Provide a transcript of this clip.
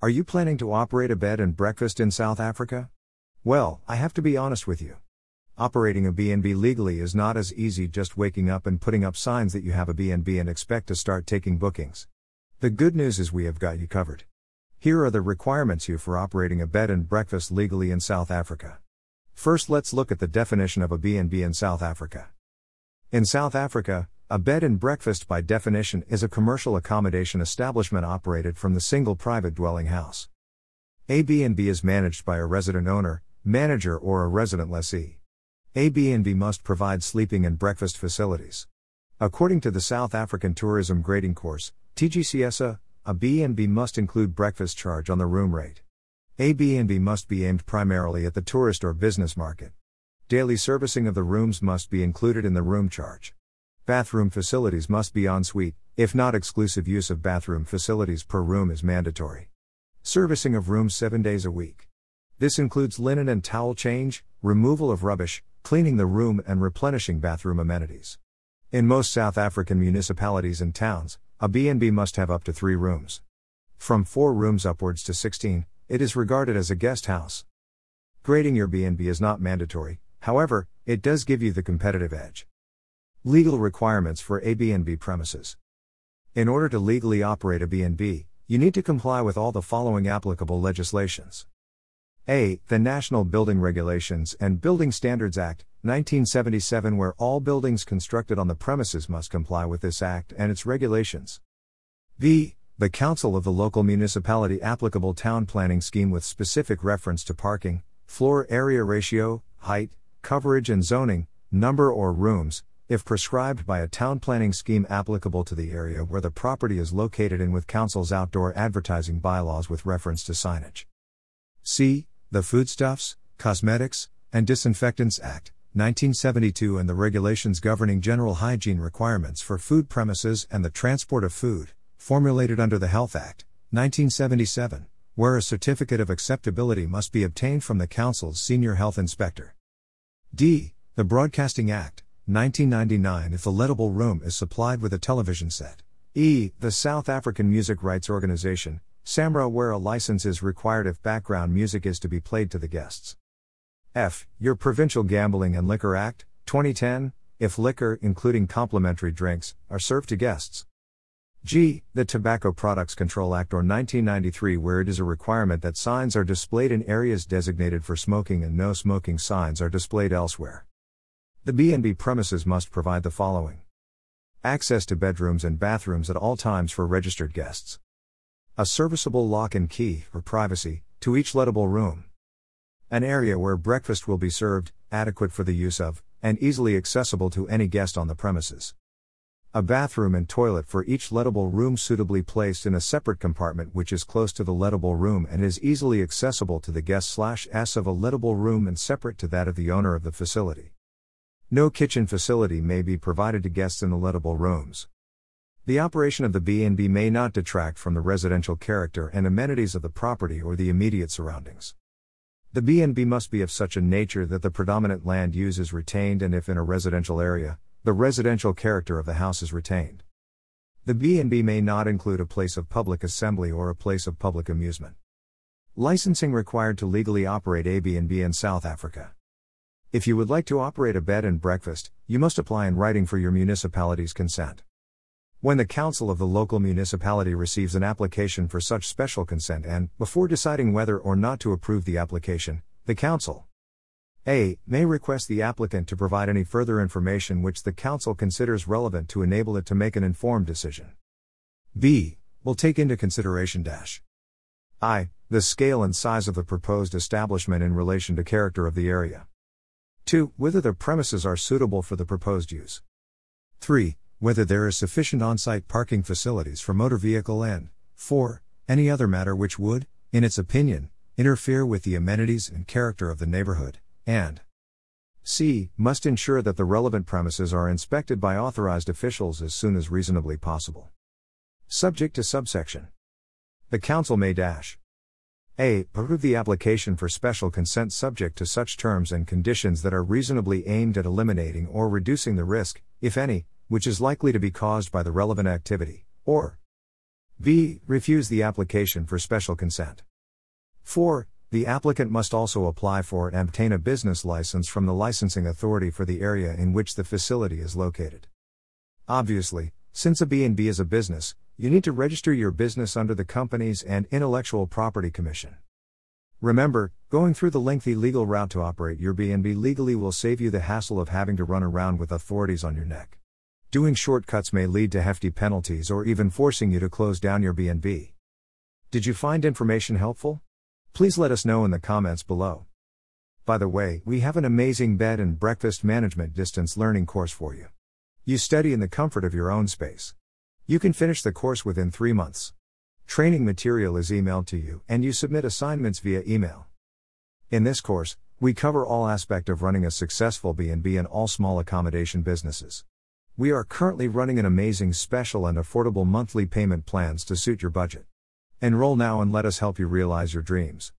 Are you planning to operate a bed and breakfast in South Africa? Well, I have to be honest with you. Operating a B&B legally is not as easy just waking up and putting up signs that you have a B&B and expect to start taking bookings. The good news is we have got you covered. Here are the requirements you for operating a bed and breakfast legally in South Africa. First, let's look at the definition of a B&B in South Africa. In South Africa, a bed and breakfast by definition is a commercial accommodation establishment operated from the single private dwelling house. A B&B is managed by a resident owner, manager or a resident lessee. A B&B must provide sleeping and breakfast facilities. According to the South African Tourism Grading Course, TGCSA, a B&B must include breakfast charge on the room rate. A B&B must be aimed primarily at the tourist or business market. Daily servicing of the rooms must be included in the room charge. Bathroom facilities must be ensuite, if not exclusive use of bathroom facilities per room is mandatory. Servicing of rooms 7 days a week. This includes linen and towel change, removal of rubbish, cleaning the room and replenishing bathroom amenities. In most South African municipalities and towns, a B&B must have up to 3 rooms. From 4 rooms upwards to 16, it is regarded as a guest house. Grading your B&B is not mandatory, however, it does give you the competitive edge. Legal requirements for a B&B premises. In order to legally operate a B&B, you need to comply with all the following applicable legislations. A. The National Building Regulations and Building Standards Act, 1977, where all buildings constructed on the premises must comply with this act and its regulations. B. The Council of the Local Municipality Applicable Town Planning Scheme with specific reference to parking, floor area ratio, height, coverage, and zoning, number or rooms, if prescribed by a town planning scheme applicable to the area where the property is located and with Council's outdoor advertising bylaws with reference to signage. C the Foodstuffs, Cosmetics, and Disinfectants Act, 1972 and the regulations governing general hygiene requirements for food premises and the transport of food, formulated under the Health Act, 1977, where a certificate of acceptability must be obtained from the Council's senior health inspector. D. The Broadcasting Act, 1999 if the lettable room is supplied with a television set. E. The South African Music Rights Organization, SAMRO, where a license is required if background music is to be played to the guests. F. Your Provincial Gambling and Liquor Act, 2010, if liquor, including complimentary drinks, are served to guests. G. The Tobacco Products Control Act or 1993 where it is a requirement that signs are displayed in areas designated for smoking and no smoking signs are displayed elsewhere. The B&B premises must provide the following. Access to bedrooms and bathrooms at all times for registered guests. A serviceable lock and key, for privacy, to each lettable room. An area where breakfast will be served, adequate for the use of, and easily accessible to any guest on the premises. A bathroom and toilet for each lettable room suitably placed in a separate compartment which is close to the lettable room and is easily accessible to the guest slash s of a lettable room and separate to that of the owner of the facility. No kitchen facility may be provided to guests in the lettable rooms. The operation of the B&B may not detract from the residential character and amenities of the property or the immediate surroundings. The B&B must be of such a nature that the predominant land use is retained and if in a residential area, the residential character of the house is retained. The B&B may not include a place of public assembly or a place of public amusement. Licensing required to legally operate a B&B in South Africa. If you would like to operate a bed and breakfast, you must apply in writing for your municipality's consent. When the council of the local municipality receives an application for such special consent and, before deciding whether or not to approve the application, the council a. may request the applicant to provide any further information which the council considers relevant to enable it to make an informed decision. b. will take into consideration dash i. the scale and size of the proposed establishment in relation to character of the area. 2. whether the premises are suitable for the proposed use. 3 whether there is sufficient on site parking facilities for motor vehicle and, 4. Any other matter which would, in its opinion, interfere with the amenities and character of the neighborhood, and c. must ensure that the relevant premises are inspected by authorized officials as soon as reasonably possible. Subject to subsection. The Council may dash. A. Approve the application for special consent subject to such terms and conditions that are reasonably aimed at eliminating or reducing the risk, if any, which is likely to be caused by the relevant activity, or B. Refuse the application for special consent. 4. The applicant must also apply for and obtain a business license from the licensing authority for the area in which the facility is located. Obviously, since a B&B is a business, you need to register your business under the Companies and Intellectual Property Commission. Remember, going through the lengthy legal route to operate your B&B legally will save you the hassle of having to run around with authorities on your neck. Doing shortcuts may lead to hefty penalties or even forcing you to close down your B&B. Did you find information helpful? Please let us know in the comments below. By the way, we have an amazing bed and breakfast management distance learning course for you. You study in the comfort of your own space. You can finish the course within 3 months. Training material is emailed to you, and you submit assignments via email. In this course, we cover all aspect of running a successful B&B and all small accommodation businesses. We are currently running an amazing special and affordable monthly payment plans to suit your budget. Enroll now and let us help you realize your dreams.